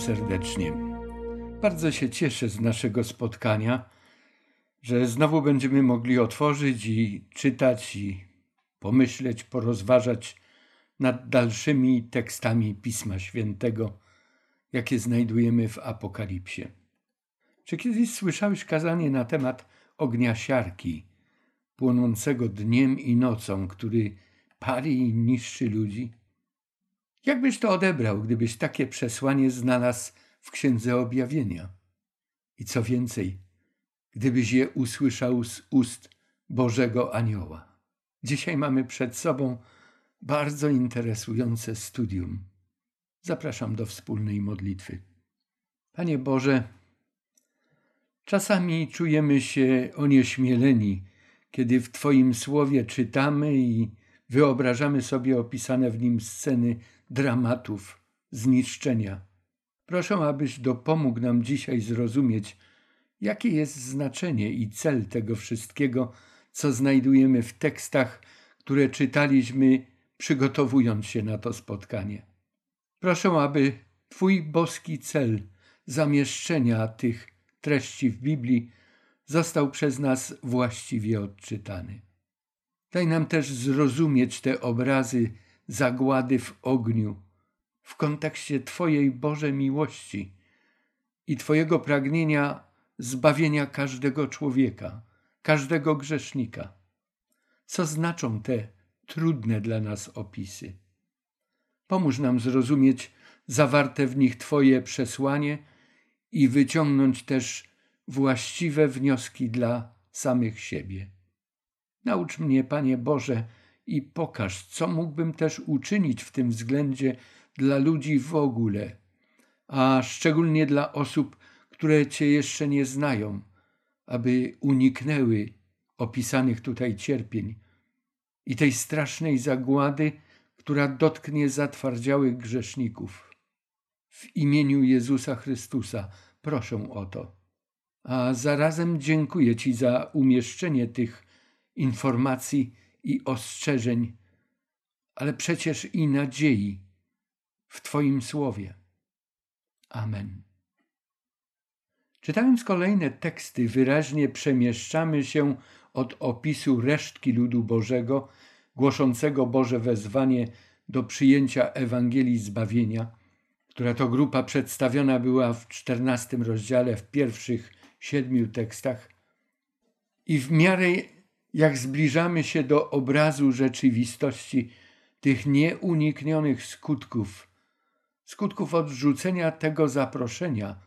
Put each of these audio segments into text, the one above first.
Serdecznie. Bardzo się cieszę z naszego spotkania, że znowu będziemy mogli otworzyć i czytać i pomyśleć, porozważać nad dalszymi tekstami Pisma Świętego, jakie znajdujemy w Apokalipsie. Czy kiedyś słyszałeś kazanie na temat ognia siarki, płonącego dniem i nocą, który pali i niszczy ludzi? Jakbyś to odebrał, gdybyś takie przesłanie znalazł w Księdze Objawienia? I co więcej, gdybyś je usłyszał z ust Bożego Anioła. Dzisiaj mamy przed sobą bardzo interesujące studium. Zapraszam do wspólnej modlitwy. Panie Boże, czasami czujemy się onieśmieleni, kiedy w Twoim słowie czytamy i wyobrażamy sobie opisane w nim sceny dramatów, zniszczenia. Proszę, abyś dopomógł nam dzisiaj zrozumieć, jakie jest znaczenie i cel tego wszystkiego, co znajdujemy w tekstach, które czytaliśmy, przygotowując się na to spotkanie. Proszę, aby Twój boski cel zamieszczenia tych treści w Biblii został przez nas właściwie odczytany. Daj nam też zrozumieć te obrazy zagłady w ogniu w kontekście Twojej Boże miłości i Twojego pragnienia zbawienia każdego człowieka, każdego grzesznika. Co znaczą te trudne dla nas opisy? Pomóż nam zrozumieć zawarte w nich Twoje przesłanie i wyciągnąć też właściwe wnioski dla samych siebie. Naucz mnie, Panie Boże, i pokaż, co mógłbym też uczynić w tym względzie dla ludzi w ogóle, a szczególnie dla osób, które Cię jeszcze nie znają, aby uniknęły opisanych tutaj cierpień i tej strasznej zagłady, która dotknie zatwardziałych grzeszników. W imieniu Jezusa Chrystusa proszę o to. A zarazem dziękuję Ci za umieszczenie tych informacji i ostrzeżeń, ale przecież i nadziei w Twoim słowie. Amen. Czytając kolejne teksty, wyraźnie przemieszczamy się od opisu resztki ludu Bożego, głoszącego Boże wezwanie do przyjęcia Ewangelii Zbawienia, która to grupa przedstawiona była w czternastym rozdziale, w pierwszych siedmiu tekstach. I w miarę jak zbliżamy się do obrazu rzeczywistości tych nieuniknionych skutków, skutków odrzucenia tego zaproszenia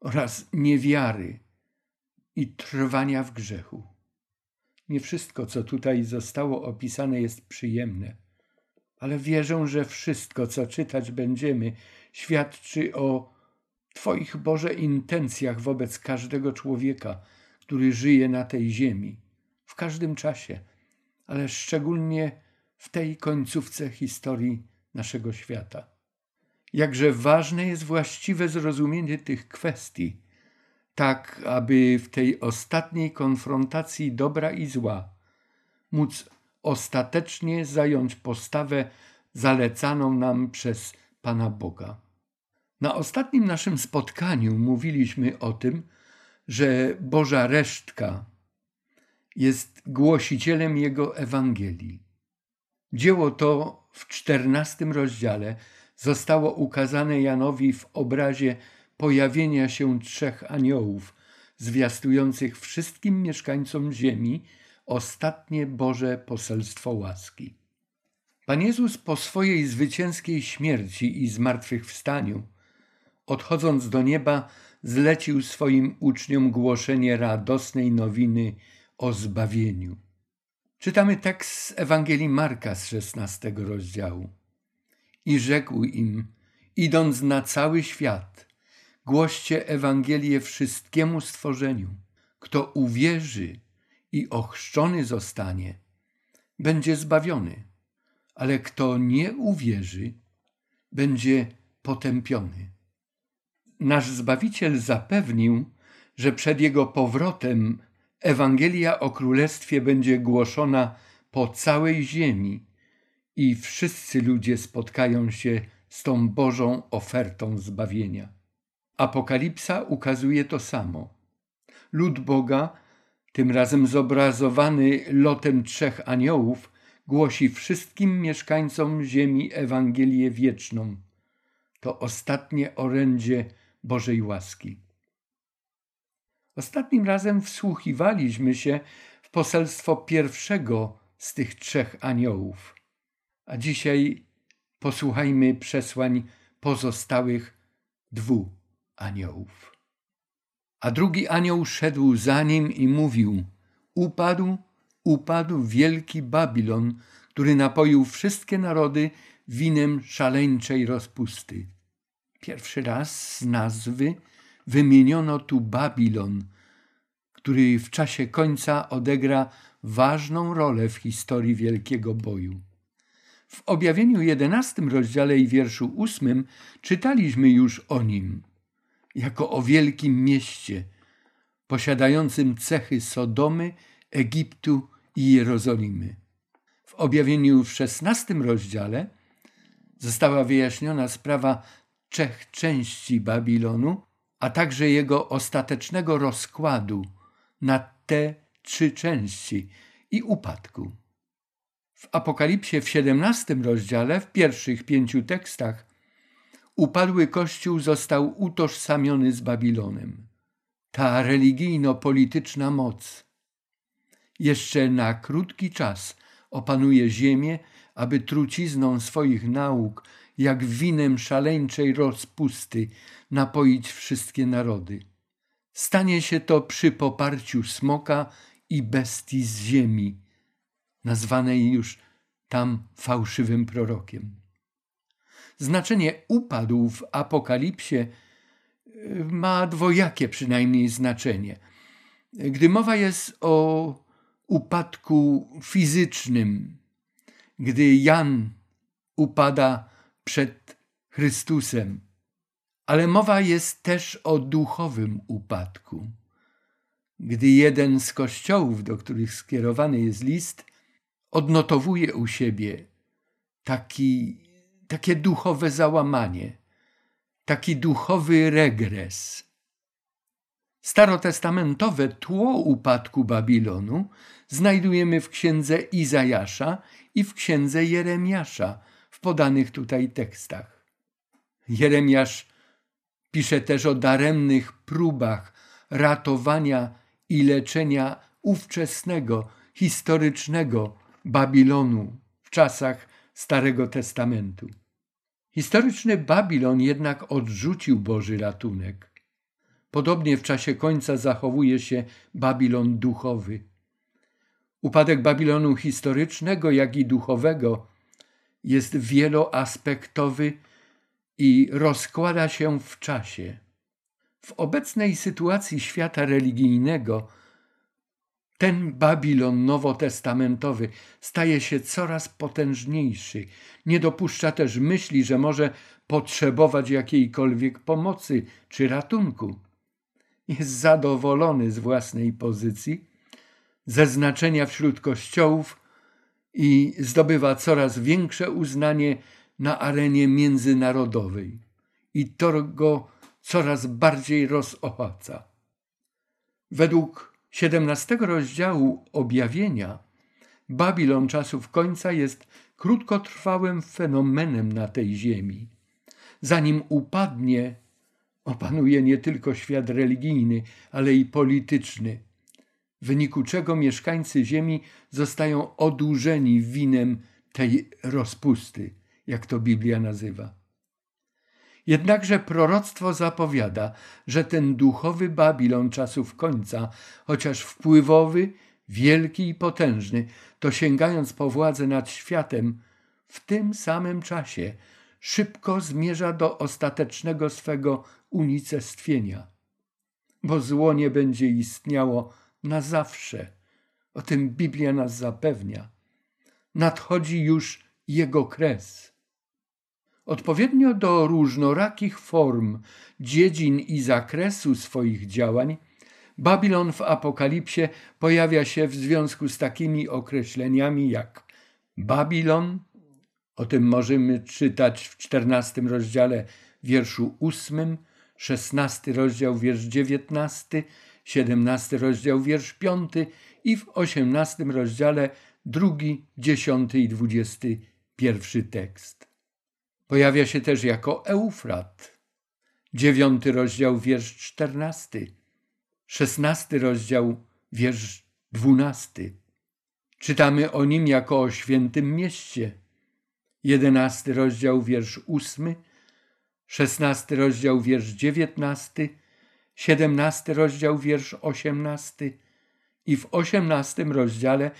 oraz niewiary i trwania w grzechu. Nie wszystko, co tutaj zostało opisane, jest przyjemne, ale wierzę, że wszystko, co czytać będziemy, świadczy o Twoich Boże intencjach wobec każdego człowieka, który żyje na tej ziemi każdym czasie, ale szczególnie w tej końcówce historii naszego świata. Jakże ważne jest właściwe zrozumienie tych kwestii, tak aby w tej ostatniej konfrontacji dobra i zła móc ostatecznie zająć postawę zalecaną nam przez Pana Boga. Na ostatnim naszym spotkaniu mówiliśmy o tym, że Boża resztka jest głosicielem Jego Ewangelii. Dzieło to w czternastym rozdziale zostało ukazane Janowi w obrazie pojawienia się trzech aniołów, zwiastujących wszystkim mieszkańcom ziemi ostatnie Boże poselstwo łaski. Pan Jezus po swojej zwycięskiej śmierci i zmartwychwstaniu, odchodząc do nieba, zlecił swoim uczniom głoszenie radosnej nowiny o zbawieniu. Czytamy tekst z Ewangelii Marka z szesnastego rozdziału. I rzekł im, idąc na cały świat, głoście Ewangelię wszystkiemu stworzeniu. Kto uwierzy i ochrzczony zostanie, będzie zbawiony, ale kto nie uwierzy, będzie potępiony. Nasz Zbawiciel zapewnił, że przed Jego powrotem Ewangelia o Królestwie będzie głoszona po całej ziemi i wszyscy ludzie spotkają się z tą Bożą ofertą zbawienia. Apokalipsa ukazuje to samo. Lud Boga, tym razem zobrazowany lotem trzech aniołów, głosi wszystkim mieszkańcom ziemi Ewangelię wieczną. To ostatnie orędzie Bożej łaski. Ostatnim razem wsłuchiwaliśmy się w poselstwo pierwszego z tych trzech aniołów, a dzisiaj posłuchajmy przesłań pozostałych dwóch aniołów. A drugi anioł szedł za nim i mówił: Upadł, upadł wielki Babilon, który napoił wszystkie narody winem szaleńczej rozpusty. Pierwszy raz z nazwy wymieniono tu Babilon, który w czasie końca odegra ważną rolę w historii wielkiego boju. W objawieniu jedenastym rozdziale i wierszu ósmym czytaliśmy już o nim, jako o wielkim mieście, posiadającym cechy Sodomy, Egiptu i Jerozolimy. W objawieniu w szesnastym rozdziale została wyjaśniona sprawa trzech części Babilonu, a także jego ostatecznego rozkładu na te trzy części i upadku. W Apokalipsie w XVII rozdziale, w pierwszych pięciu tekstach, upadły Kościół został utożsamiony z Babilonem. Ta religijno-polityczna moc jeszcze na krótki czas opanuje ziemię, aby trucizną swoich nauk, jak winem szaleńczej rozpusty, napoić wszystkie narody. Stanie się to przy poparciu smoka i bestii z ziemi, nazwanej już tam fałszywym prorokiem. Znaczenie upadł w Apokalipsie y, ma dwojakie przynajmniej znaczenie. Gdy mowa jest o upadku fizycznym, gdy Jan upada przed Chrystusem, ale mowa jest też o duchowym upadku. Gdy jeden z kościołów, do których skierowany jest list, odnotowuje u siebie taki, takie duchowe załamanie, taki duchowy regres. Starotestamentowe tło upadku Babilonu znajdujemy w księdze Izajasza i w księdze Jeremiasza w podanych tutaj tekstach. Jeremiasz pisze też o daremnych próbach ratowania i leczenia ówczesnego, historycznego Babilonu w czasach Starego Testamentu. Historyczny Babilon jednak odrzucił Boży ratunek. Podobnie w czasie końca zachowuje się Babilon duchowy. Upadek Babilonu historycznego, jak i duchowego jest wieloaspektowy i rozkłada się w czasie. W obecnej sytuacji świata religijnego ten Babilon nowotestamentowy staje się coraz potężniejszy. Nie dopuszcza też myśli, że może potrzebować jakiejkolwiek pomocy czy ratunku. Jest zadowolony z własnej pozycji, ze znaczenia wśród kościołów i zdobywa coraz większe uznanie na arenie międzynarodowej. I to go coraz bardziej rozochaca. Według 17 rozdziału objawienia Babilon czasów końca jest krótkotrwałym fenomenem na tej ziemi. Zanim upadnie, opanuje nie tylko świat religijny, ale i polityczny, w wyniku czego mieszkańcy ziemi zostają odurzeni winem tej rozpusty, jak to Biblia nazywa. Jednakże proroctwo zapowiada, że ten duchowy Babilon czasów końca, chociaż wpływowy, wielki i potężny, to sięgając po władzę nad światem, w tym samym czasie szybko zmierza do ostatecznego swego unicestwienia. Bo zło nie będzie istniało na zawsze. O tym Biblia nas zapewnia. Nadchodzi już jego kres. Odpowiednio do różnorakich form, dziedzin i zakresu swoich działań, Babilon w Apokalipsie pojawia się w związku z takimi określeniami jak Babilon, o tym możemy czytać w czternastym rozdziale, wierszu ósmym, szesnasty rozdział, wiersz dziewiętnasty, siedemnasty rozdział, wiersz piąty i w osiemnastym rozdziale drugi, dziesiąty i dwudziesty pierwszy tekst. Pojawia się też jako Eufrat. Dziewiąty rozdział, wiersz czternasty. Szesnasty rozdział, wiersz dwunasty. Czytamy o nim jako o świętym mieście. Jedenasty rozdział, wiersz ósmy. Szesnasty rozdział, wiersz dziewiętnasty. Siedemnasty rozdział, wiersz osiemnasty. I w osiemnastym rozdziale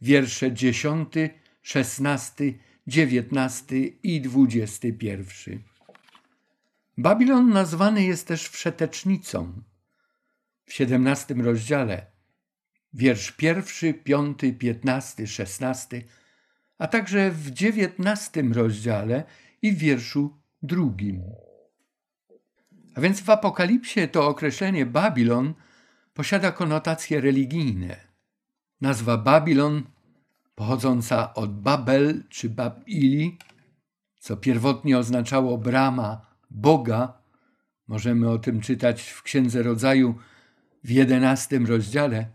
wiersze dziesiąty, szesnasty, dziewiętnasty i pierwszy. Babilon nazwany jest też wszetecznicą. W siedemnastym rozdziale, wiersz pierwszy, piąty, piętnasty, szesnasty, a także w dziewiętnastym rozdziale i w wierszu drugim. A więc w Apokalipsie to określenie Babilon posiada konotacje religijne. Nazwa Babilon, pochodząca od Babel czy Babili, co pierwotnie oznaczało brama Boga, możemy o tym czytać w Księdze Rodzaju w jedenastym rozdziale,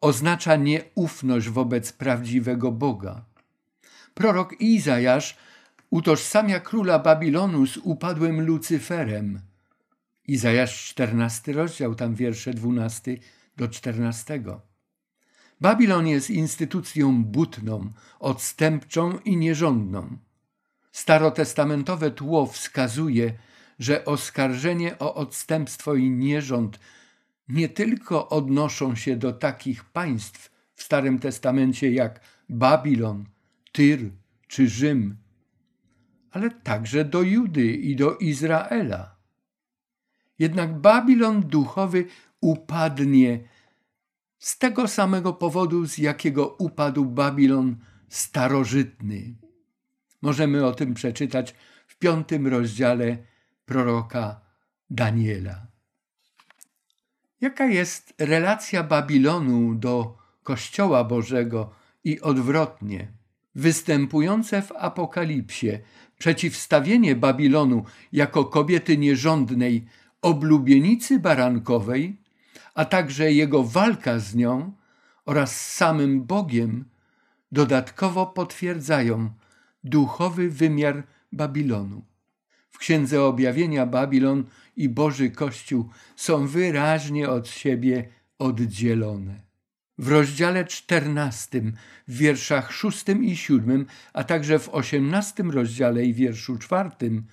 oznacza nieufność wobec prawdziwego Boga. Prorok Izajasz utożsamia króla Babilonu z upadłym Lucyferem. Izajasz 14 rozdział, tam wiersze 12 do 14. Babilon jest instytucją butną, odstępczą i nierządną. Starotestamentowe tło wskazuje, że oskarżenie o odstępstwo i nierząd nie tylko odnoszą się do takich państw w Starym Testamencie jak Babilon, Tyr czy Rzym, ale także do Judy i do Izraela. Jednak Babilon duchowy upadnie z tego samego powodu, z jakiego upadł Babilon starożytny. Możemy o tym przeczytać w piątym rozdziale proroka Daniela. Jaka jest relacja Babilonu do Kościoła Bożego i odwrotnie? Występujące w Apokalipsie przeciwstawienie Babilonu jako kobiety nierządnej oblubienicy barankowej, a także jego walka z nią oraz z samym Bogiem dodatkowo potwierdzają duchowy wymiar Babilonu. W Księdze Objawienia Babilon i Boży Kościół są wyraźnie od siebie oddzielone. W rozdziale czternastym, w wierszach szóstym i siódmym, a także w osiemnastym rozdziale i wierszu czwartym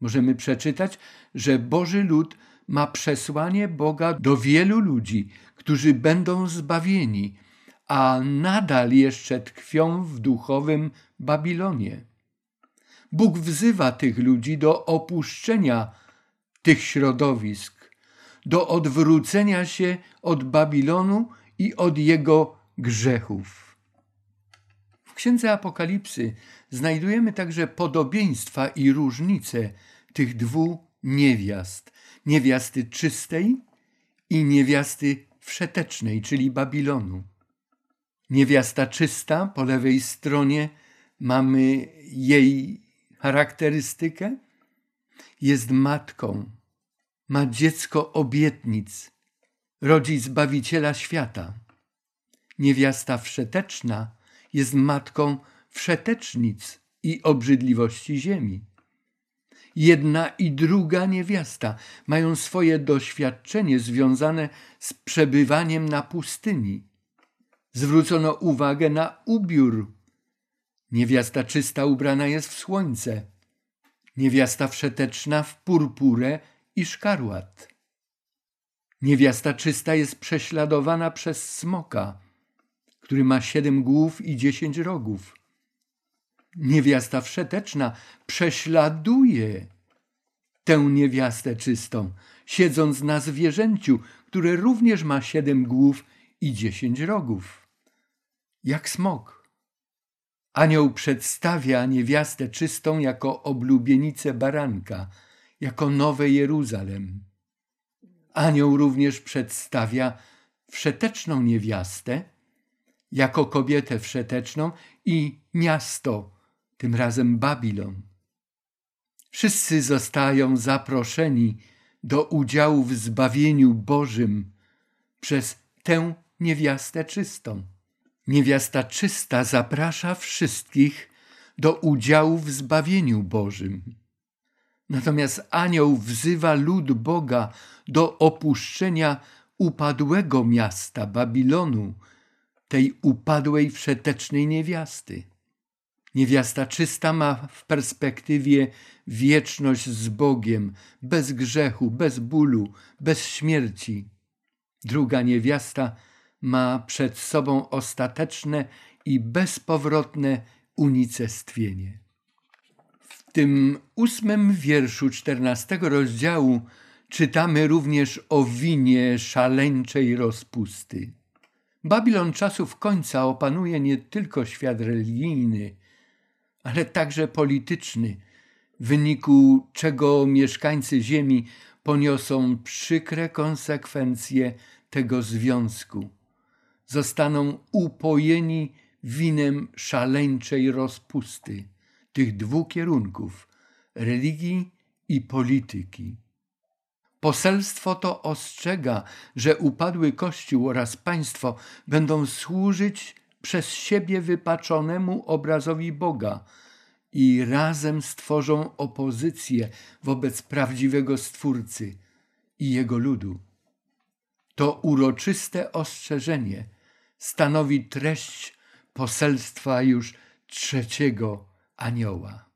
możemy przeczytać, że Boży lud ma przesłanie Boga do wielu ludzi, którzy będą zbawieni, a nadal jeszcze tkwią w duchowym Babilonie. Bóg wzywa tych ludzi do opuszczenia tych środowisk, do odwrócenia się od Babilonu i od jego grzechów. W Księdze Apokalipsy znajdujemy także podobieństwa i różnice tych dwóch niewiast: niewiasty czystej i niewiasty wszetecznej, czyli Babilonu. Niewiasta czysta po lewej stronie mamy jej charakterystykę. Jest matką, ma dziecko obietnic, rodzi Zbawiciela świata. Niewiasta wszeteczna jest matką wszetecznic i obrzydliwości ziemi. Jedna i druga niewiasta mają swoje doświadczenie związane z przebywaniem na pustyni. Zwrócono uwagę na ubiór. Niewiasta czysta ubrana jest w słońce. Niewiasta wszeteczna w purpurę i szkarłat. Niewiasta czysta jest prześladowana przez smoka, który ma siedem głów i dziesięć rogów. Niewiasta wszeteczna prześladuje tę niewiastę czystą, siedząc na zwierzęciu, które również ma siedem głów i dziesięć rogów. Jak smok. Anioł przedstawia niewiastę czystą jako oblubienicę baranka, jako nowe Jeruzalem. Anioł również przedstawia wszeteczną niewiastę jako kobietę wszeteczną i miasto, tym razem Babilon. Wszyscy zostają zaproszeni do udziału w zbawieniu Bożym przez tę niewiastę czystą. Niewiasta czysta zaprasza wszystkich do udziału w zbawieniu Bożym. Natomiast anioł wzywa lud Boga do opuszczenia upadłego miasta Babilonu, tej upadłej wszetecznej niewiasty. Niewiasta czysta ma w perspektywie wieczność z Bogiem, bez grzechu, bez bólu, bez śmierci. Druga niewiasta ma przed sobą ostateczne i bezpowrotne unicestwienie. W tym ósmym wierszu czternastego rozdziału czytamy również o winie szaleńczej rozpusty. Babilon czasów końca opanuje nie tylko świat religijny, ale także polityczny, w wyniku czego mieszkańcy Ziemi poniosą przykre konsekwencje tego związku. Zostaną upojeni winem szaleńczej rozpusty tych dwóch kierunków religii i polityki. Poselstwo to ostrzega, że upadły Kościół oraz państwo będą służyć przez siebie wypaczonemu obrazowi Boga i razem stworzą opozycję wobec prawdziwego Stwórcy i Jego ludu. To uroczyste ostrzeżenie stanowi treść poselstwa już trzeciego anioła.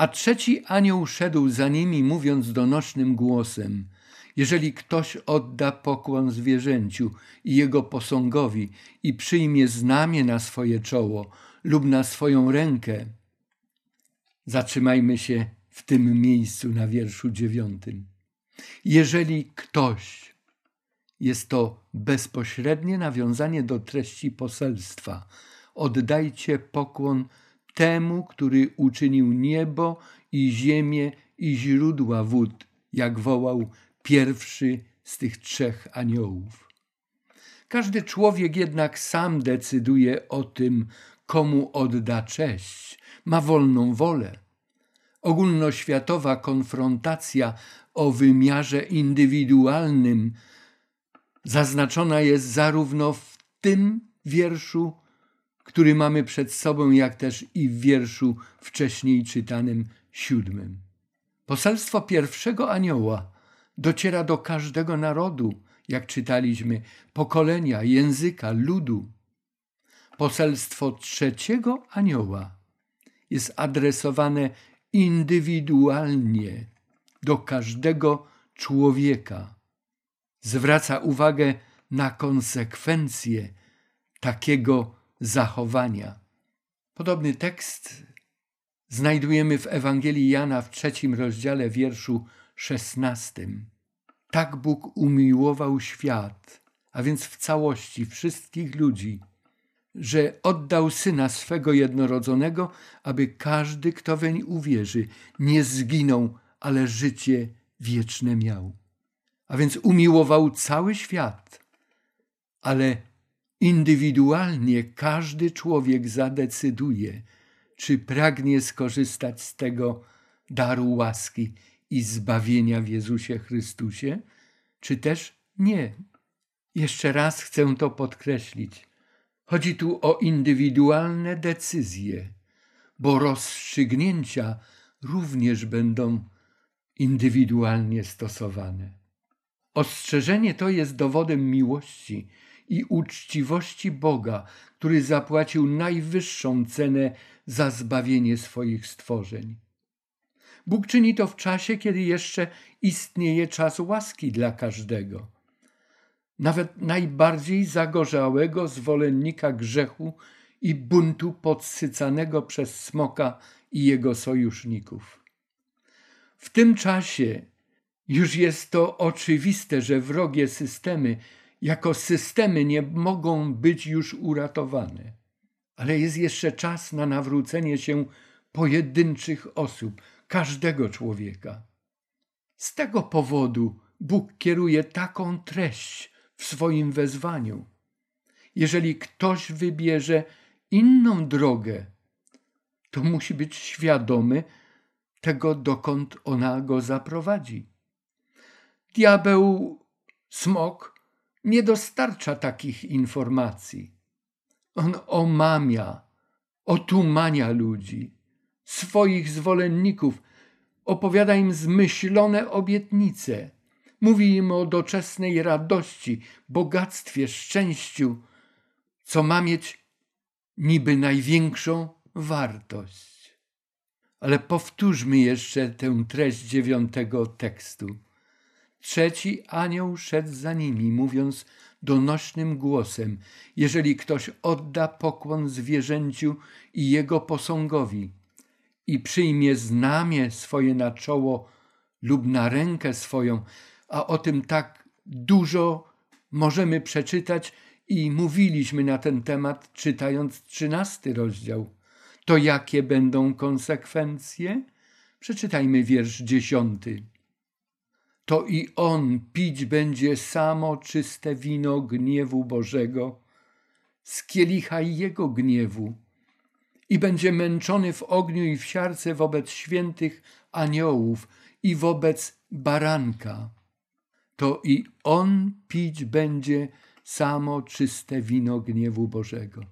A trzeci anioł szedł za nimi, mówiąc donośnym głosem: Jeżeli ktoś odda pokłon zwierzęciu i jego posągowi i przyjmie znamię na swoje czoło lub na swoją rękę, zatrzymajmy się w tym miejscu na wierszu dziewiątym. Jeżeli ktoś, jest to bezpośrednie nawiązanie do treści poselstwa, oddajcie pokłon temu, który uczynił niebo i ziemię i źródła wód, jak wołał pierwszy z tych trzech aniołów. Każdy człowiek jednak sam decyduje o tym, komu odda cześć, ma wolną wolę. Ogólnoświatowa konfrontacja o wymiarze indywidualnym zaznaczona jest zarówno w tym wierszu, który mamy przed sobą, jak też i w wierszu wcześniej czytanym siódmym. Poselstwo pierwszego anioła dociera do każdego narodu, jak czytaliśmy, pokolenia, języka, ludu. Poselstwo trzeciego anioła jest adresowane indywidualnie do każdego człowieka. Zwraca uwagę na konsekwencje takiego zachowania. Podobny tekst znajdujemy w Ewangelii Jana w trzecim rozdziale wierszu szesnastym. Tak Bóg umiłował świat, a więc w całości wszystkich ludzi, że oddał Syna swego jednorodzonego, aby każdy, kto weń uwierzy, nie zginął, ale życie wieczne miał. A więc umiłował cały świat, ale Indywidualnie każdy człowiek zadecyduje, czy pragnie skorzystać z tego daru łaski i zbawienia w Jezusie Chrystusie, czy też nie. Jeszcze raz chcę to podkreślić. Chodzi tu o indywidualne decyzje, bo rozstrzygnięcia również będą indywidualnie stosowane. Ostrzeżenie to jest dowodem miłości i uczciwości Boga, który zapłacił najwyższą cenę za zbawienie swoich stworzeń. Bóg czyni to w czasie, kiedy jeszcze istnieje czas łaski dla każdego. Nawet najbardziej zagorzałego zwolennika grzechu i buntu podsycanego przez smoka i jego sojuszników. W tym czasie już jest to oczywiste, że wrogie systemy jako systemy nie mogą być już uratowane. Ale jest jeszcze czas na nawrócenie się pojedynczych osób, każdego człowieka. Z tego powodu Bóg kieruje taką treść w swoim wezwaniu. Jeżeli ktoś wybierze inną drogę, to musi być świadomy tego, dokąd ona go zaprowadzi. Diabeł, smok, nie dostarcza takich informacji. On omamia, otumania ludzi, swoich zwolenników, opowiada im zmyślone obietnice, mówi im o doczesnej radości, bogactwie, szczęściu, co ma mieć niby największą wartość. Ale powtórzmy jeszcze tę treść dziewiątego tekstu. Trzeci anioł szedł za nimi, mówiąc donośnym głosem: Jeżeli ktoś odda pokłon zwierzęciu i jego posągowi i przyjmie znamie swoje na czoło lub na rękę swoją, a o tym tak dużo możemy przeczytać i mówiliśmy na ten temat, czytając trzynasty rozdział. To jakie będą konsekwencje? Przeczytajmy wiersz dziesiąty to i on pić będzie samo czyste wino gniewu Bożego, z kielicha jego gniewu, i będzie męczony w ogniu i w siarce wobec świętych aniołów i wobec baranka. To i on pić będzie samo czyste wino gniewu Bożego.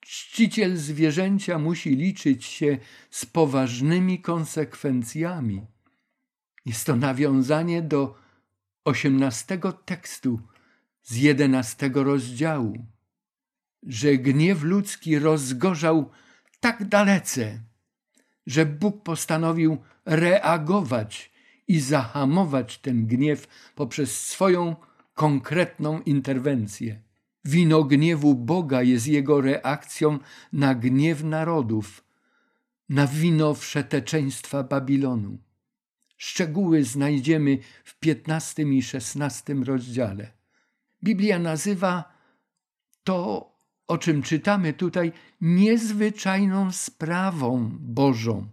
Czciciel zwierzęcia musi liczyć się z poważnymi konsekwencjami jest to nawiązanie do osiemnastego tekstu z jedenastego rozdziału, że gniew ludzki rozgorzał tak dalece, że Bóg postanowił reagować i zahamować ten gniew poprzez swoją konkretną interwencję. Wino gniewu Boga jest jego reakcją na gniew narodów, na wino wszeteczeństwa Babilonu. Szczegóły znajdziemy w 15 i 16 rozdziale. Biblia nazywa to, o czym czytamy tutaj, niezwyczajną sprawą Bożą,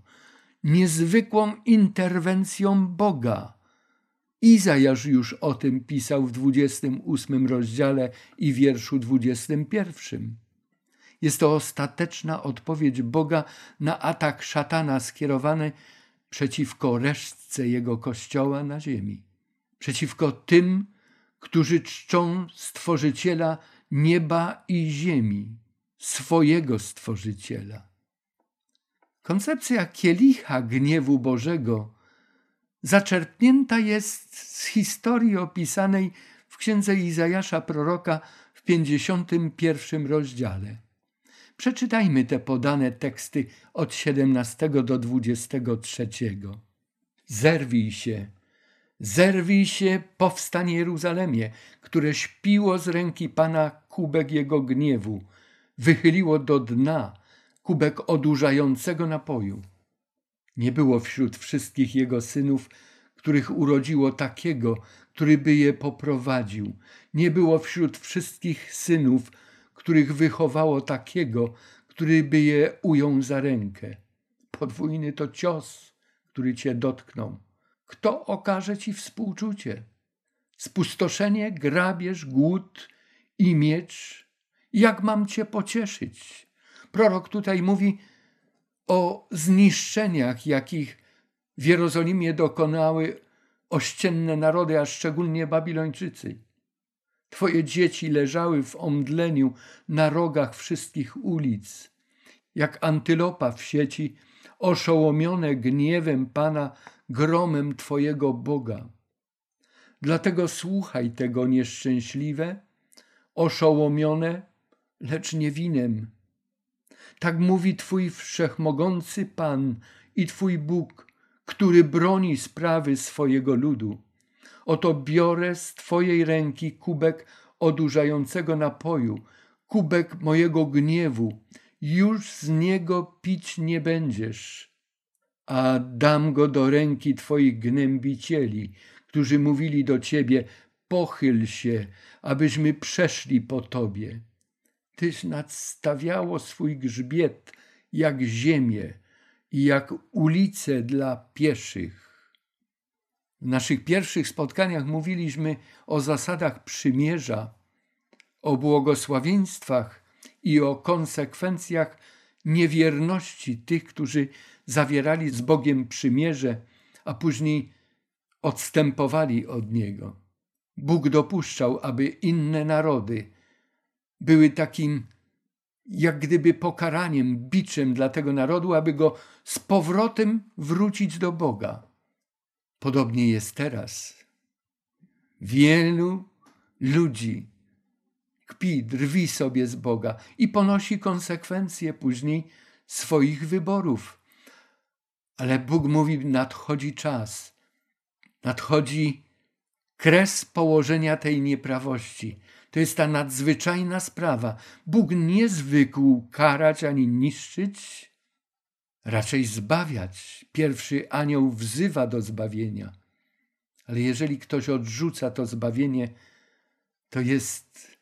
niezwykłą interwencją Boga. Izajasz już o tym pisał w 28 rozdziale i wierszu 21. Jest to ostateczna odpowiedź Boga na atak szatana skierowany przeciwko resztce jego kościoła na ziemi, przeciwko tym, którzy czczą Stworzyciela nieba i ziemi, swojego Stworzyciela. Koncepcja kielicha gniewu Bożego zaczerpnięta jest z historii opisanej w księdze Izajasza proroka w 51 rozdziale. Przeczytajmy te podane teksty od 17 do 23. Zerwij się, zerwij się, powstań Jeruzalemie, które śpiło z ręki Pana kubek jego gniewu, wychyliło do dna kubek odurzającego napoju. Nie było wśród wszystkich jego synów, których urodziło takiego, który by je poprowadził. Nie było wśród wszystkich synów, których wychowało takiego, który by je ujął za rękę. Podwójny to cios, który cię dotknął. Kto okaże ci współczucie? Spustoszenie, grabież, głód i miecz. Jak mam cię pocieszyć? Prorok tutaj mówi o zniszczeniach, jakich w Jerozolimie dokonały ościenne narody, a szczególnie Babilończycy. Twoje dzieci leżały w omdleniu na rogach wszystkich ulic, jak antylopa w sieci, oszołomione gniewem Pana, gromem Twojego Boga. Dlatego słuchaj tego nieszczęśliwe, oszołomione, lecz nie winem. Tak mówi Twój wszechmogący Pan i Twój Bóg, który broni sprawy swojego ludu. Oto biorę z Twojej ręki kubek odurzającego napoju, kubek mojego gniewu. Już z niego pić nie będziesz, a dam go do ręki Twoich gnębicieli, którzy mówili do Ciebie: Pochyl się, abyśmy przeszli po Tobie. Tyś nadstawiało swój grzbiet jak ziemię i jak ulice dla pieszych. W naszych pierwszych spotkaniach mówiliśmy o zasadach przymierza, o błogosławieństwach i o konsekwencjach niewierności tych, którzy zawierali z Bogiem przymierze, a później odstępowali od Niego. Bóg dopuszczał, aby inne narody były takim jak gdyby pokaraniem, biczem dla tego narodu, aby go z powrotem wrócić do Boga. Podobnie jest teraz. Wielu ludzi kpi, drwi sobie z Boga i ponosi konsekwencje później swoich wyborów. Ale Bóg mówi: nadchodzi czas, nadchodzi kres położenia tej nieprawości. To jest ta nadzwyczajna sprawa. Bóg nie zwykł karać ani niszczyć, raczej zbawiać. Pierwszy anioł wzywa do zbawienia. Ale jeżeli ktoś odrzuca to zbawienie, to jest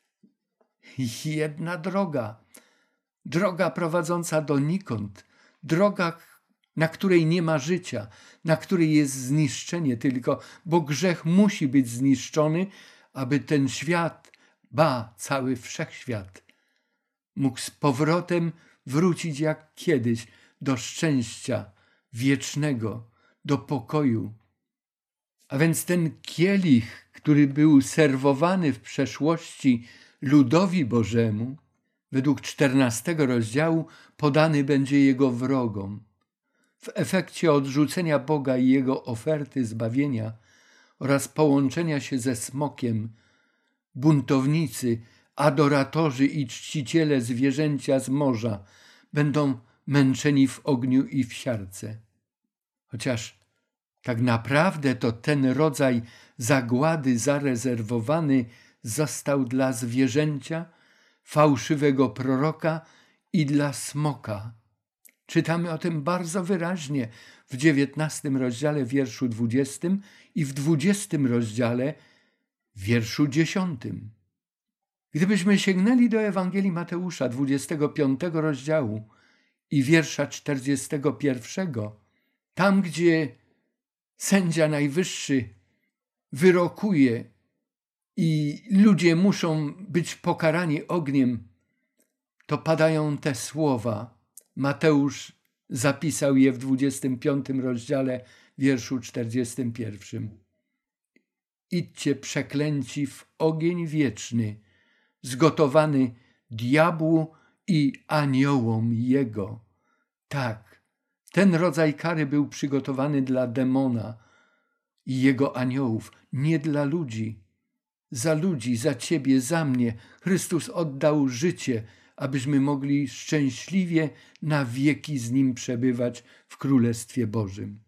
jedna droga. Droga prowadząca donikąd. Droga, na której nie ma życia, na której jest zniszczenie tylko, bo grzech musi być zniszczony, aby ten świat, ba, cały wszechświat, mógł z powrotem wrócić jak kiedyś do szczęścia wiecznego, do pokoju. A więc ten kielich, który był serwowany w przeszłości ludowi Bożemu, według czternastego rozdziału podany będzie jego wrogom. W efekcie odrzucenia Boga i jego oferty zbawienia oraz połączenia się ze smokiem, buntownicy, adoratorzy i czciciele zwierzęcia z morza będą męczeni w ogniu i w siarce. Chociaż tak naprawdę to ten rodzaj zagłady zarezerwowany został dla zwierzęcia, fałszywego proroka i dla smoka. Czytamy o tym bardzo wyraźnie w dziewiętnastym rozdziale, wierszu dwudziestym i w dwudziestym rozdziale, wierszu dziesiątym. Gdybyśmy sięgnęli do Ewangelii Mateusza, 25 rozdziału i wiersza 41, tam gdzie sędzia najwyższy wyrokuje i ludzie muszą być pokarani ogniem, to padają te słowa. Mateusz zapisał je w 25 rozdziale, wierszu 41. Idźcie przeklęci w ogień wieczny, zgotowany diabłu i aniołom jego. Tak, ten rodzaj kary był przygotowany dla demona i jego aniołów, nie dla ludzi. Za ludzi, za ciebie, za mnie Chrystus oddał życie, abyśmy mogli szczęśliwie na wieki z Nim przebywać w Królestwie Bożym.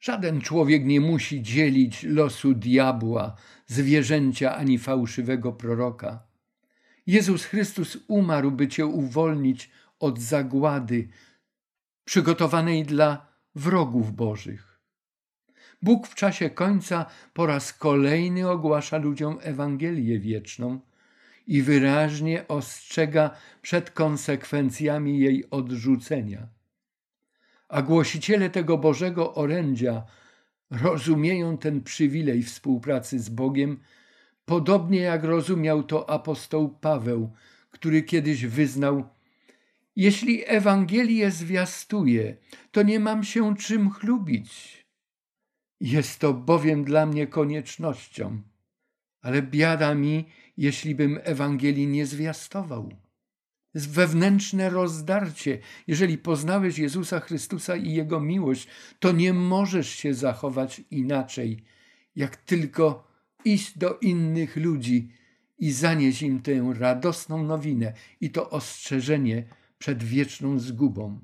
Żaden człowiek nie musi dzielić losu diabła, zwierzęcia ani fałszywego proroka. Jezus Chrystus umarł, by cię uwolnić od zagłady przygotowanej dla wrogów Bożych. Bóg w czasie końca po raz kolejny ogłasza ludziom Ewangelię wieczną i wyraźnie ostrzega przed konsekwencjami jej odrzucenia. A głosiciele tego Bożego orędzia rozumieją ten przywilej współpracy z Bogiem, podobnie jak rozumiał to apostoł Paweł, który kiedyś wyznał: Jeśli Ewangelię zwiastuję, to nie mam się czym chlubić. Jest to bowiem dla mnie koniecznością, ale biada mi, jeśli bym Ewangelii nie zwiastował. Wewnętrzne rozdarcie. Jeżeli poznałeś Jezusa Chrystusa i Jego miłość, to nie możesz się zachować inaczej, jak tylko iść do innych ludzi i zanieść im tę radosną nowinę i to ostrzeżenie przed wieczną zgubą.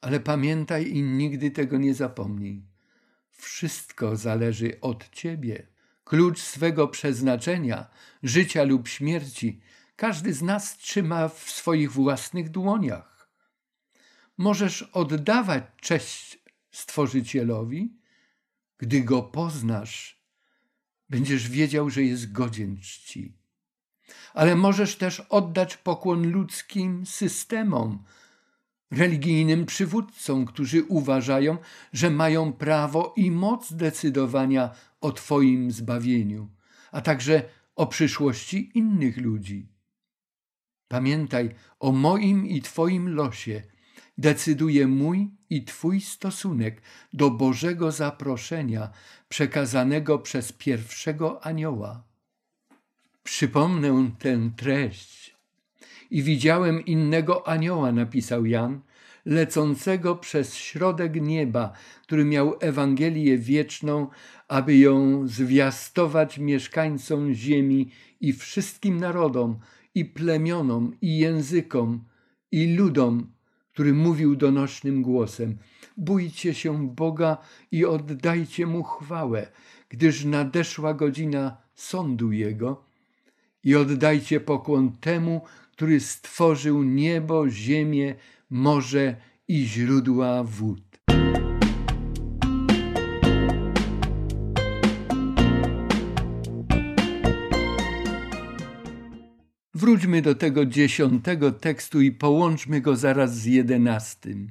Ale pamiętaj i nigdy tego nie zapomnij. Wszystko zależy od Ciebie. Klucz swego przeznaczenia, życia lub śmierci, każdy z nas trzyma w swoich własnych dłoniach. Możesz oddawać cześć Stworzycielowi, gdy go poznasz, będziesz wiedział, że jest godzien czci. Ale możesz też oddać pokłon ludzkim systemom, religijnym przywódcom, którzy uważają, że mają prawo i moc decydowania o Twoim zbawieniu, a także o przyszłości innych ludzi. Pamiętaj, o moim i Twoim losie decyduje mój i Twój stosunek do Bożego zaproszenia przekazanego przez pierwszego anioła. Przypomnę tę treść. I widziałem innego anioła, napisał Jan, lecącego przez środek nieba, który miał Ewangelię wieczną, aby ją zwiastować mieszkańcom ziemi i wszystkim narodom, i plemionom, i językom, i ludom, który mówił donośnym głosem: Bójcie się Boga i oddajcie mu chwałę, gdyż nadeszła godzina sądu Jego, i oddajcie pokłon temu, który stworzył niebo, ziemię, morze i źródła wód. Wróćmy do tego dziesiątego tekstu i połączmy go zaraz z jedenastym.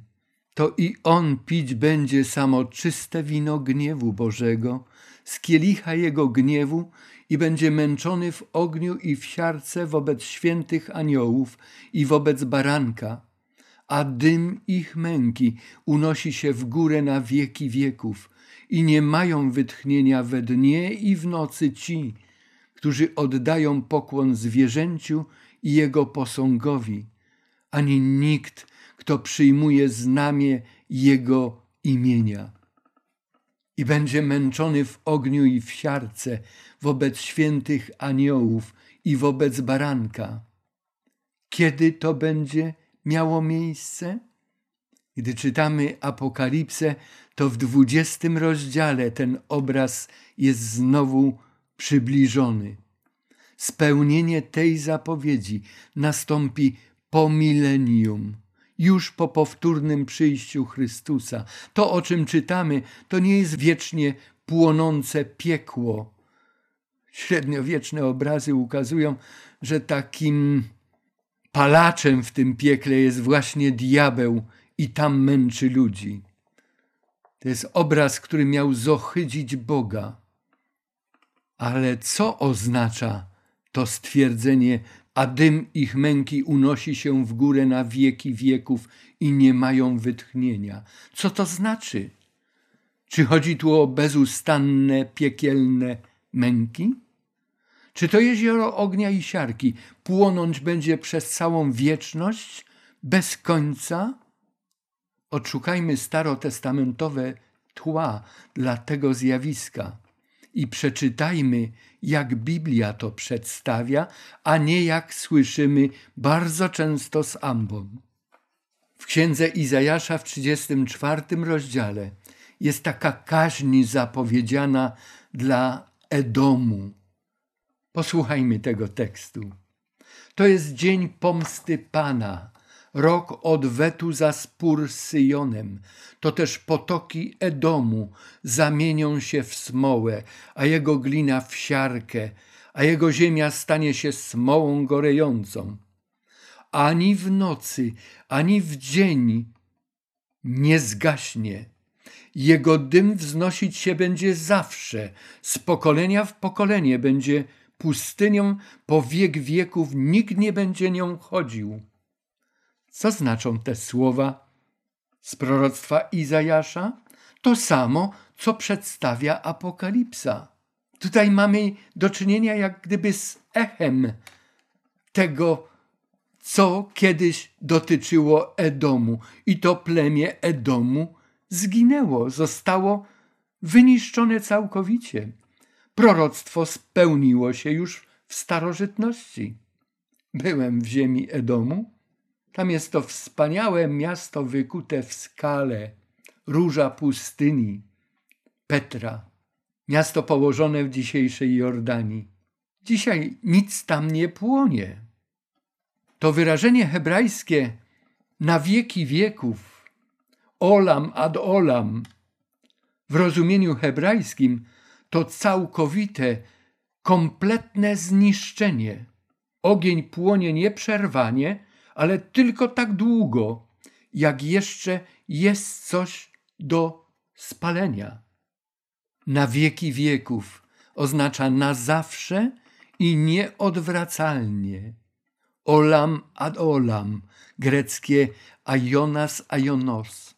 To i on pić będzie samo czyste wino gniewu Bożego, z kielicha jego gniewu i będzie męczony w ogniu i w siarce wobec świętych aniołów i wobec baranka, a dym ich męki unosi się w górę na wieki wieków i nie mają wytchnienia we dnie i w nocy ci, którzy oddają pokłon zwierzęciu i jego posągowi, ani nikt, kto przyjmuje znamię jego imienia. I będzie męczony w ogniu i w siarce wobec świętych aniołów i wobec baranka. Kiedy to będzie miało miejsce? Gdy czytamy Apokalipsę, to w dwudziestym rozdziale ten obraz jest znowu przybliżony. Spełnienie tej zapowiedzi nastąpi po milenium, już po powtórnym przyjściu Chrystusa. To, o czym czytamy, to nie jest wiecznie płonące piekło. Średniowieczne obrazy ukazują, że takim palaczem w tym piekle jest właśnie diabeł i tam męczy ludzi. To jest obraz, który miał zohydzić Boga. Ale co oznacza to stwierdzenie, a dym ich męki unosi się w górę na wieki wieków i nie mają wytchnienia? Co to znaczy? Czy chodzi tu o bezustanne, piekielne męki? Czy to jezioro ognia i siarki płonąć będzie przez całą wieczność, bez końca? Odszukajmy starotestamentowe tła dla tego zjawiska i przeczytajmy, jak Biblia to przedstawia, a nie jak słyszymy bardzo często z ambon. W księdze Izajasza w 34 rozdziale jest taka kaźń zapowiedziana dla Edomu. Posłuchajmy tego tekstu. To jest dzień pomsty Pana, rok odwetu za spór z Syjonem. To też potoki Edomu zamienią się w smołę, a jego glina w siarkę, a jego ziemia stanie się smołą gorejącą. Ani w nocy, ani w dzień nie zgaśnie. Jego dym wznosić się będzie zawsze, z pokolenia w pokolenie będzie pustynią, po wiek wieków nikt nie będzie nią chodził. Co znaczą te słowa z proroctwa Izajasza? To samo, co przedstawia Apokalipsa. Tutaj mamy do czynienia jak gdyby z echem tego, co kiedyś dotyczyło Edomu. I to plemię Edomu zginęło, zostało wyniszczone całkowicie. Proroctwo spełniło się już w starożytności. Byłem w ziemi Edomu tam jest to wspaniałe miasto wykute w skale, róża pustyni, Petra, miasto położone w dzisiejszej Jordanii. Dzisiaj nic tam nie płonie. To wyrażenie hebrajskie na wieki wieków, olam ad olam, w rozumieniu hebrajskim to całkowite, kompletne zniszczenie. Ogień płonie nieprzerwanie, ale tylko tak długo, jak jeszcze jest coś do spalenia. Na wieki wieków oznacza na zawsze i nieodwracalnie. Olam ad olam, greckie aionas aionos.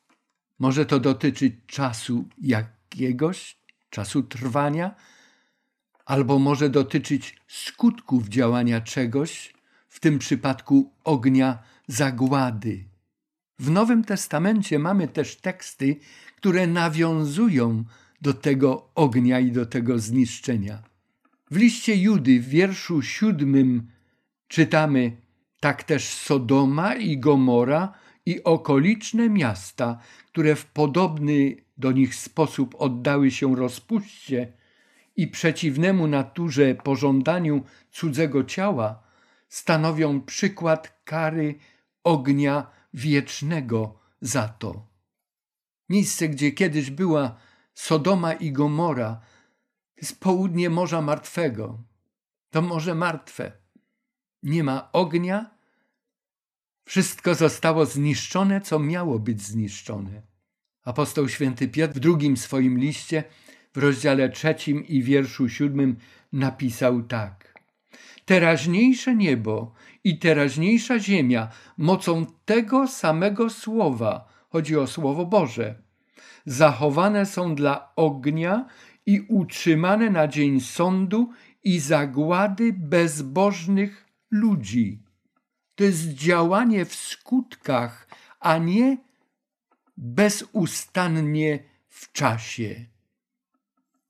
Może to dotyczyć czasu jakiegoś, czasu trwania, albo może dotyczyć skutków działania czegoś, tym przypadku ognia zagłady. W Nowym Testamencie mamy też teksty, które nawiązują do tego ognia i do tego zniszczenia. W liście Judy w wierszu siódmym czytamy: Tak też Sodoma i Gomora i okoliczne miasta, które w podobny do nich sposób oddały się rozpuście i przeciwnemu naturze pożądaniu cudzego ciała, stanowią przykład kary ognia wiecznego za to. Miejsce, gdzie kiedyś była Sodoma i Gomora, jest południe Morza Martwego. To Morze Martwe. Nie ma ognia. Wszystko zostało zniszczone, co miało być zniszczone. Apostoł święty Piotr w drugim swoim liście, w rozdziale trzecim i wierszu siódmym napisał tak. Teraźniejsze niebo i teraźniejsza ziemia mocą tego samego słowa, chodzi o Słowo Boże, zachowane są dla ognia i utrzymane na dzień sądu i zagłady bezbożnych ludzi. To jest działanie w skutkach, a nie bezustannie w czasie.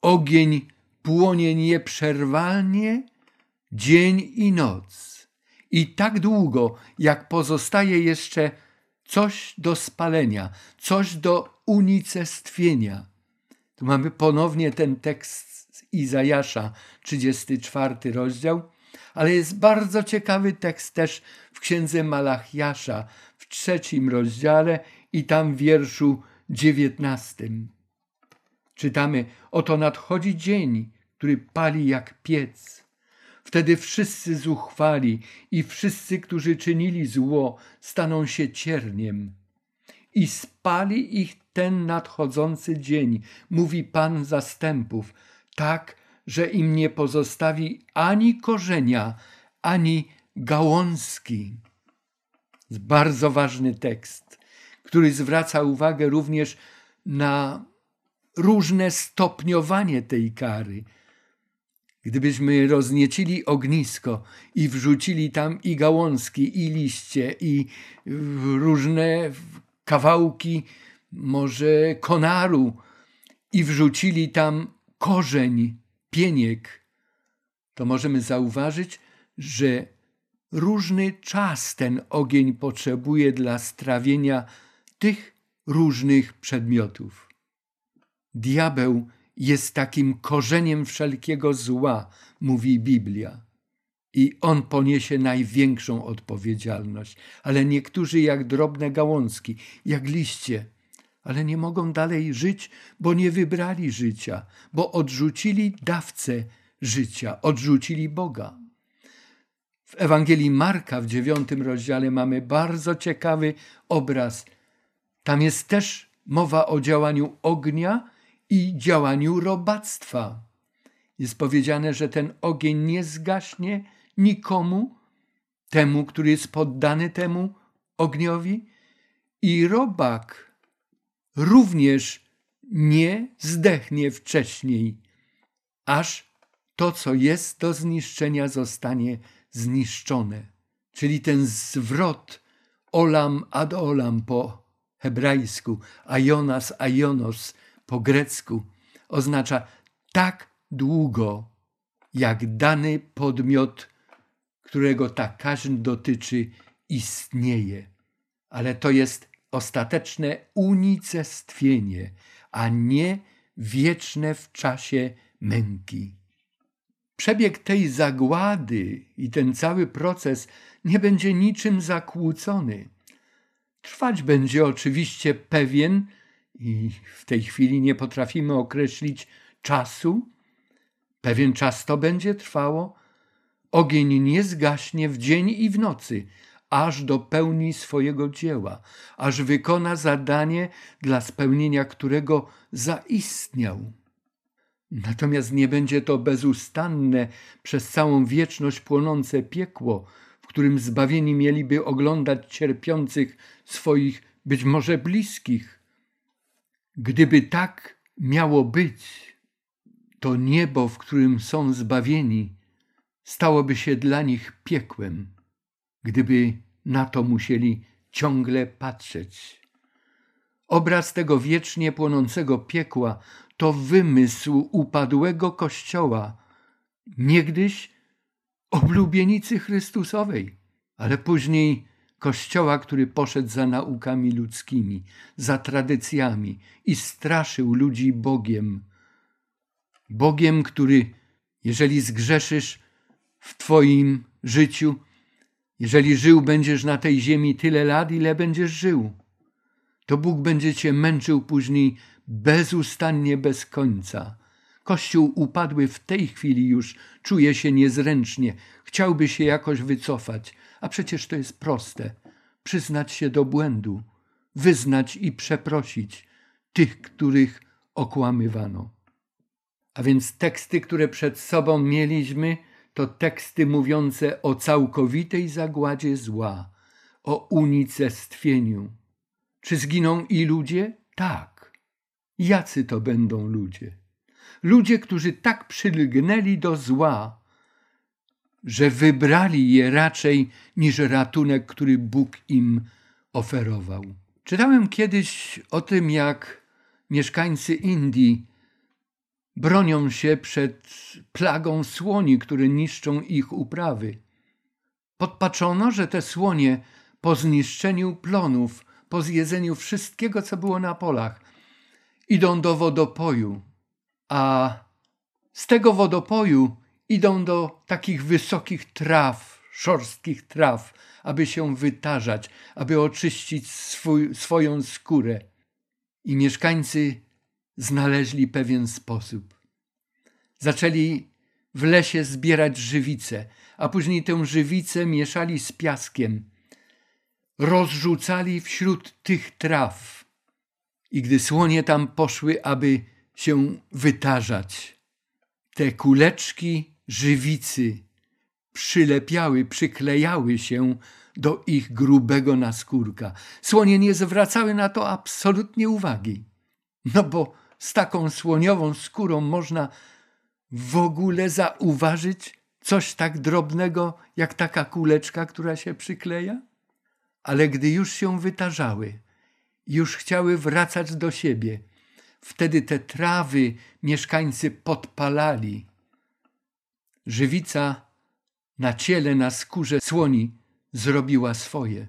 Ogień płonie nieprzerwalnie dzień i noc. I tak długo, jak pozostaje jeszcze coś do spalenia, coś do unicestwienia. Tu mamy ponownie ten tekst z Izajasza, 34 rozdział, ale jest bardzo ciekawy tekst też w księdze Malachiasza w trzecim rozdziale i tam w wierszu dziewiętnastym. Czytamy: Oto nadchodzi dzień, który pali jak piec. Wtedy wszyscy zuchwali i wszyscy, którzy czynili zło, staną się cierniem. I spali ich ten nadchodzący dzień, mówi Pan zastępów, tak, że im nie pozostawi ani korzenia, ani gałązki. Bardzo ważny tekst, który zwraca uwagę również na różne stopniowanie tej kary. Gdybyśmy rozniecili ognisko i wrzucili tam i gałązki, i liście, i różne kawałki może konaru i wrzucili tam korzeń, pieniek, to możemy zauważyć, że różny czas ten ogień potrzebuje dla strawienia tych różnych przedmiotów. Diabeł jest takim korzeniem wszelkiego zła, mówi Biblia. I on poniesie największą odpowiedzialność, ale niektórzy jak drobne gałązki, jak liście, ale nie mogą dalej żyć, bo nie wybrali życia, bo odrzucili dawcę życia, odrzucili Boga. W Ewangelii Marka w dziewiątym rozdziale mamy bardzo ciekawy obraz. Tam jest też mowa o działaniu ognia i działaniu robactwa. Jest powiedziane, że ten ogień nie zgaśnie nikomu, temu, który jest poddany temu ogniowi, i robak również nie zdechnie wcześniej, aż to, co jest do zniszczenia, zostanie zniszczone. Czyli ten zwrot olam ad olam po hebrajsku, aionas aionos po grecku oznacza tak długo, jak dany podmiot, którego ta kaźń dotyczy, istnieje. Ale to jest ostateczne unicestwienie, a nie wieczne w czasie męki. Przebieg tej zagłady i ten cały proces nie będzie niczym zakłócony. Trwać będzie oczywiście pewien, i w tej chwili nie potrafimy określić czasu, pewien czas to będzie trwało. Ogień nie zgaśnie w dzień i w nocy, aż dopełni swojego dzieła, aż wykona zadanie, dla spełnienia którego zaistniał. Natomiast nie będzie to bezustanne, przez całą wieczność płonące piekło, w którym zbawieni mieliby oglądać cierpiących swoich, być może bliskich. Gdyby tak miało być, to niebo, w którym są zbawieni, stałoby się dla nich piekłem, gdyby na to musieli ciągle patrzeć. Obraz tego wiecznie płonącego piekła to wymysł upadłego Kościoła, niegdyś oblubienicy Chrystusowej, ale później Kościoła, który poszedł za naukami ludzkimi, za tradycjami i straszył ludzi Bogiem. Bogiem, który, jeżeli zgrzeszysz w Twoim życiu, jeżeli żył będziesz na tej ziemi tyle lat, ile będziesz żył, to Bóg będzie cię męczył później bezustannie bez końca. Kościół upadły w tej chwili już czuje się niezręcznie, chciałby się jakoś wycofać, a przecież to jest proste. Przyznać się do błędu, wyznać i przeprosić tych, których okłamywano. A więc teksty, które przed sobą mieliśmy, to teksty mówiące o całkowitej zagładzie zła, o unicestwieniu. Czy zginą i ludzie? Tak. Jacy to będą ludzie? Ludzie, którzy tak przylgnęli do zła, że wybrali je raczej niż ratunek, który Bóg im oferował. Czytałem kiedyś o tym, jak mieszkańcy Indii bronią się przed plagą słoni, które niszczą ich uprawy. Podpaczono, że te słonie po zniszczeniu plonów, po zjedzeniu wszystkiego, co było na polach, idą do wodopoju, a z tego wodopoju idą do takich wysokich traw, szorstkich traw, aby się wytarzać, aby oczyścić swój, swoją skórę. I mieszkańcy znaleźli pewien sposób. Zaczęli w lesie zbierać żywice, a później tę żywicę mieszali z piaskiem. Rozrzucali wśród tych traw. I gdy słonie tam poszły, aby się wytarzać, te kuleczki żywicy przylepiały, przyklejały się do ich grubego naskórka. Słonie nie zwracały na to absolutnie uwagi. No bo z taką słoniową skórą można w ogóle zauważyć coś tak drobnego jak taka kuleczka, która się przykleja? Ale gdy już się wytarzały, już chciały wracać do siebie, wtedy te trawy mieszkańcy podpalali. Żywica na ciele, na skórze słoni zrobiła swoje.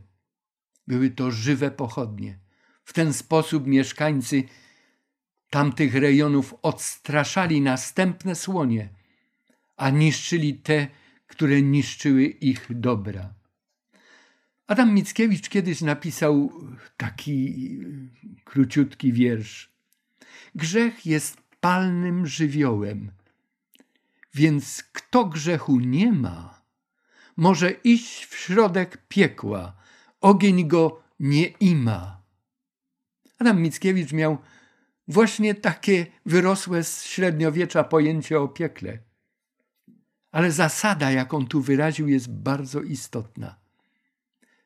Były to żywe pochodnie. W ten sposób mieszkańcy tamtych rejonów odstraszali następne słonie, a niszczyli te, które niszczyły ich dobra. Adam Mickiewicz kiedyś napisał taki króciutki wiersz. Grzech jest palnym żywiołem, więc kto grzechu nie ma, może iść w środek piekła, ogień go nie ima. Adam Mickiewicz miał Właśnie takie wyrosłe z średniowiecza pojęcie o piekle. Ale zasada, jaką tu wyraził, jest bardzo istotna.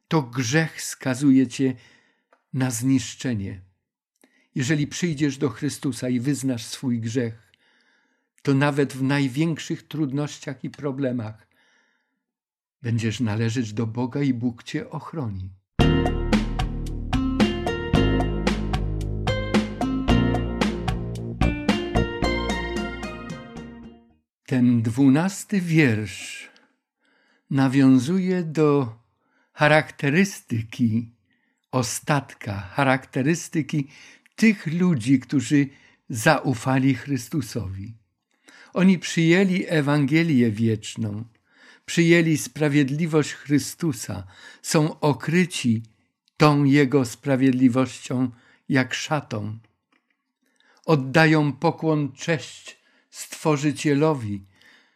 To grzech skazuje cię na zniszczenie. Jeżeli przyjdziesz do Chrystusa i wyznasz swój grzech, to nawet w największych trudnościach i problemach będziesz należeć do Boga i Bóg cię ochroni. Ten dwunasty wiersz nawiązuje do charakterystyki ostatka, charakterystyki tych ludzi, którzy zaufali Chrystusowi. Oni przyjęli Ewangelię wieczną, przyjęli sprawiedliwość Chrystusa, są okryci tą Jego sprawiedliwością jak szatą. Oddają pokłon cześć Stworzycielowi.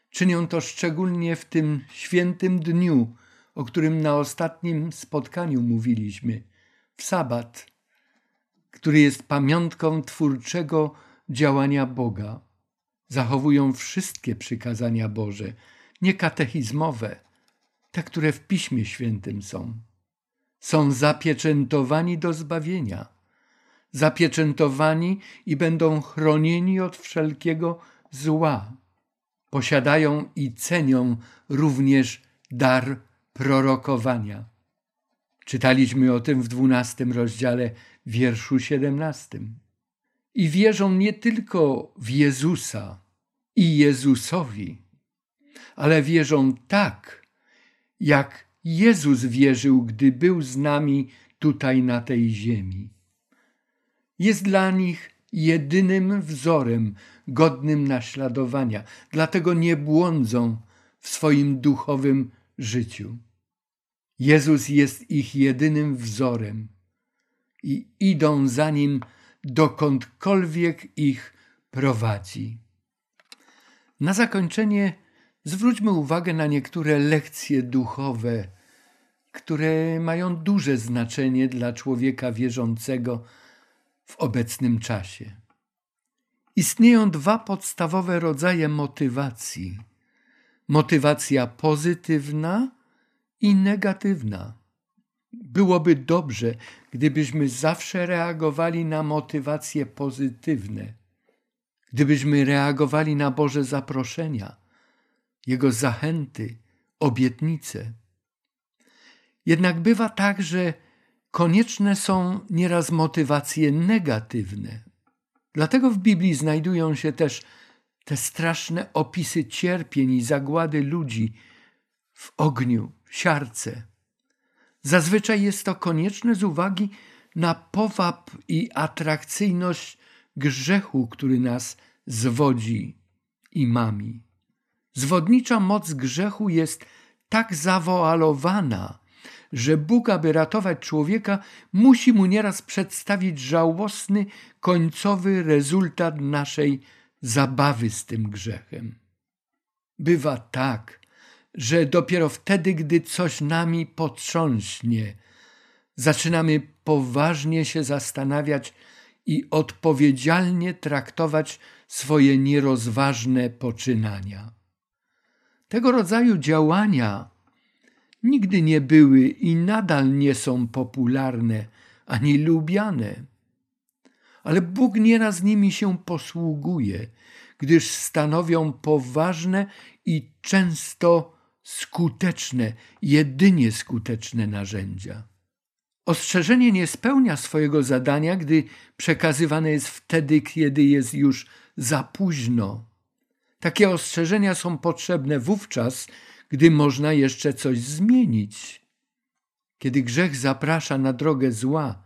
Czynią to szczególnie w tym świętym dniu, o którym na ostatnim spotkaniu mówiliśmy, w sabat, który jest pamiątką twórczego działania Boga. Zachowują wszystkie przykazania Boże, nie katechizmowe, te, które w Piśmie Świętym są. Są zapieczętowani do zbawienia, zapieczętowani i będą chronieni od wszelkiego zła. Posiadają i cenią również dar prorokowania. Czytaliśmy o tym w dwunastym rozdziale, wierszu siedemnastym. I wierzą nie tylko w Jezusa i Jezusowi, ale wierzą tak, jak Jezus wierzył, gdy był z nami tutaj na tej ziemi. Jest dla nich jedynym wzorem godnym naśladowania, dlatego nie błądzą w swoim duchowym życiu. Jezus jest ich jedynym wzorem i idą za nim dokądkolwiek ich prowadzi. Na zakończenie zwróćmy uwagę na niektóre lekcje duchowe, które mają duże znaczenie dla człowieka wierzącego w obecnym czasie. Istnieją dwa podstawowe rodzaje motywacji: motywacja pozytywna i negatywna. Byłoby dobrze, gdybyśmy zawsze reagowali na motywacje pozytywne, gdybyśmy reagowali na Boże zaproszenia, Jego zachęty, obietnice. Jednak bywa tak, że konieczne są nieraz motywacje negatywne. Dlatego w Biblii znajdują się też te straszne opisy cierpień i zagłady ludzi w ogniu, siarce. Zazwyczaj jest to konieczne z uwagi na powab i atrakcyjność grzechu, który nas zwodzi i mami. Zwodnicza moc grzechu jest tak zawoalowana, że Bóg, aby ratować człowieka, musi mu nieraz przedstawić żałosny, końcowy rezultat naszej zabawy z tym grzechem. Bywa tak, że dopiero wtedy, gdy coś nami potrząśnie, zaczynamy poważnie się zastanawiać i odpowiedzialnie traktować swoje nierozważne poczynania. Tego rodzaju działania nigdy nie były i nadal nie są popularne ani lubiane. Ale Bóg nieraz nimi się posługuje, gdyż stanowią poważne i często skuteczne, jedynie skuteczne narzędzia. Ostrzeżenie nie spełnia swojego zadania, gdy przekazywane jest wtedy, kiedy jest już za późno. Takie ostrzeżenia są potrzebne wówczas, gdy można jeszcze coś zmienić. Kiedy grzech zaprasza na drogę zła,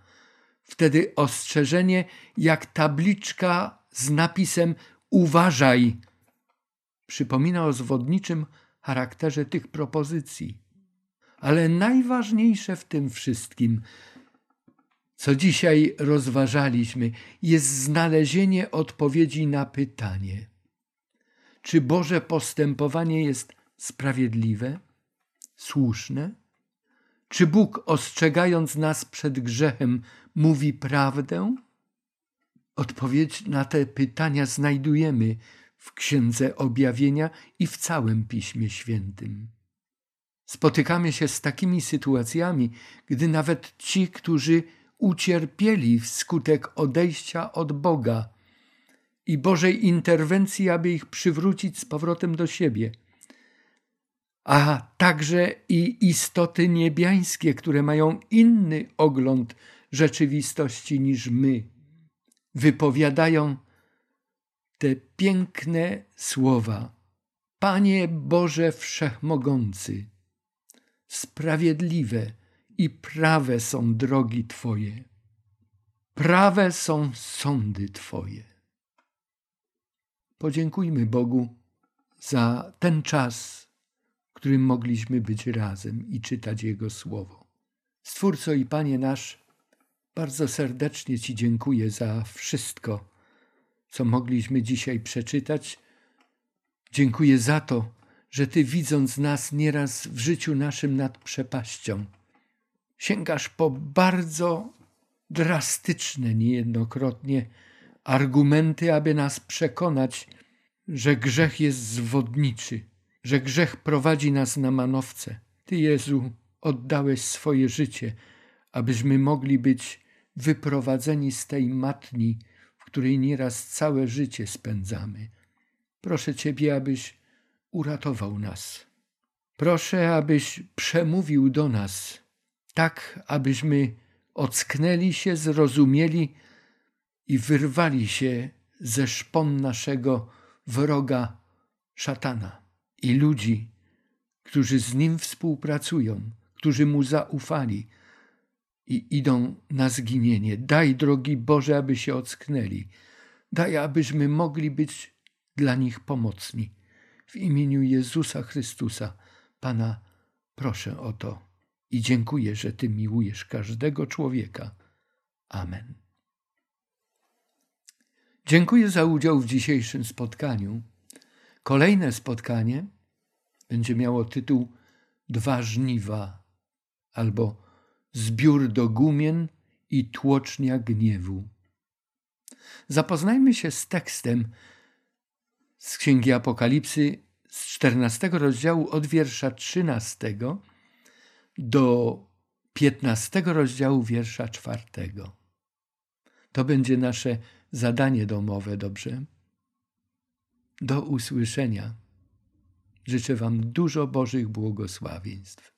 wtedy ostrzeżenie jak tabliczka z napisem uważaj przypomina o zwodniczym charakterze tych propozycji. Ale najważniejsze w tym wszystkim, co dzisiaj rozważaliśmy, jest znalezienie odpowiedzi na pytanie: czy Boże postępowanie jest sprawiedliwe, słuszne? Czy Bóg, ostrzegając nas przed grzechem, mówi prawdę? Odpowiedź na te pytania znajdujemy w Księdze Objawienia i w całym Piśmie Świętym. Spotykamy się z takimi sytuacjami, gdy nawet ci, którzy ucierpieli wskutek odejścia od Boga i Bożej interwencji, aby ich przywrócić z powrotem do siebie, a także i istoty niebiańskie, które mają inny ogląd rzeczywistości niż my, wypowiadają te piękne słowa. Panie Boże Wszechmogący, sprawiedliwe i prawe są drogi Twoje, prawe są sądy Twoje. Podziękujmy Bogu za ten czas, w którym mogliśmy być razem i czytać Jego Słowo. Stwórco i Panie nasz, bardzo serdecznie Ci dziękuję za wszystko, co mogliśmy dzisiaj przeczytać. Dziękuję za to, że Ty widząc nas nieraz w życiu naszym nad przepaścią, sięgasz po bardzo drastyczne niejednokrotnie argumenty, aby nas przekonać, że grzech jest zwodniczy, że grzech prowadzi nas na manowce. Ty, Jezu, oddałeś swoje życie, abyśmy mogli być wyprowadzeni z tej matni, w której nieraz całe życie spędzamy. Proszę Ciebie, abyś uratował nas. Proszę, abyś przemówił do nas, tak abyśmy ocknęli się, zrozumieli i wyrwali się ze szpon naszego wroga szatana i ludzi, którzy z nim współpracują, którzy mu zaufali i idą na zginienie. Daj, drogi Boże, aby się ocknęli. Daj, abyśmy mogli być dla nich pomocni. W imieniu Jezusa Chrystusa, Pana, proszę o to i dziękuję, że Ty miłujesz każdego człowieka. Amen. Dziękuję za udział w dzisiejszym spotkaniu. Kolejne spotkanie będzie miało tytuł Dwa żniwa albo Zbiór do gumien i tłocznia gniewu. Zapoznajmy się z tekstem z Księgi Apokalipsy z 14 rozdziału od wiersza 13 do 15 rozdziału wiersza 4. To będzie nasze zadanie domowe, dobrze? Do usłyszenia. Życzę Wam dużo Bożych błogosławieństw.